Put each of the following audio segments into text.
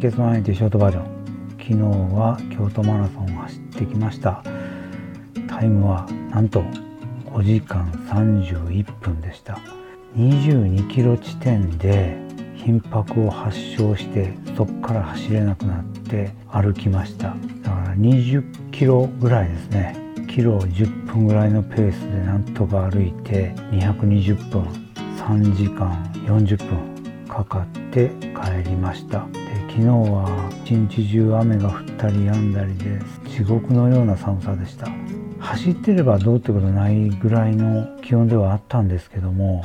血マイティショートバージョン。昨日は京都マラソンを走ってきました。タイムはなんと5時間31分でした。22キロ地点で頻拍を発症してそこから走れなくなって歩きました。だから20キロぐらいですね。キロ10分ぐらいのペースでなんとか歩いて220分3時間40分かかって帰りました。昨日は一日中雨が降ったり止んだりで地獄のような寒さでした。走ってればどうってことないぐらいの気温ではあったんですけども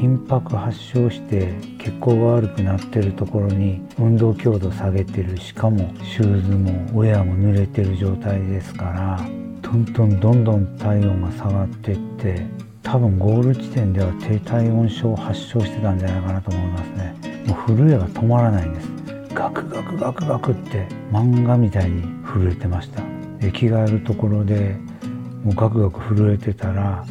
頻拍発症して血行が悪くなってるところに運動強度下げてるしかもシューズもウェアも濡れてる状態ですからどんどんどんどん体温が下がってって多分ゴール地点では低体温症を発症してたんじゃないかなと思いますね。もう震えが止まらないんですガクガクガクガクって漫画みたいに震えてました。で着替えるところでもうガクガク震えてたら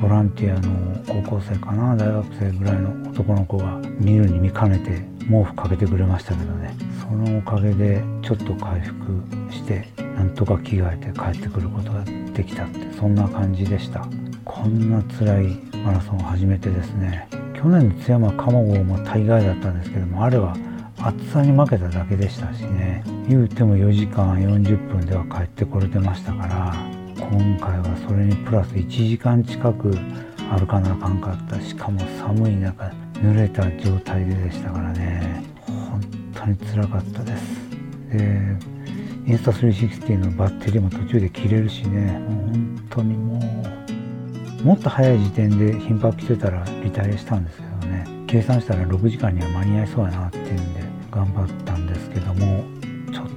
ボランティアの高校生かな大学生ぐらいの男の子が見るに見かねて毛布かけてくれましたけどね。そのおかげでちょっと回復してなんとか着替えて帰ってくることができたってそんな感じでした。こんな辛いマラソンを始めてですね。去年の津山鴨郷も大概だったんですけどもあれは暑さに負けただけでしたしね。言うても4時間40分では帰ってこれてましたから今回はそれにプラス1時間近く歩かなあかんかった。しかも寒い中濡れた状態ででしたからね。本当につらかったです。でインスタ360のバッテリーも途中で切れるしね。本当にもうもっと早い時点で頻拍来てたらリタイアしたんですけどね。計算したら6時間には間に合いそうやなっていうんで。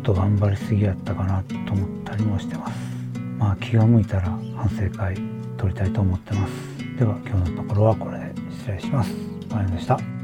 と頑張りすぎやったかなと思ったりもしてますまあ気が向いたら反省会取りたいと思ってますでは今日のところはこれで失礼します。まゆでした。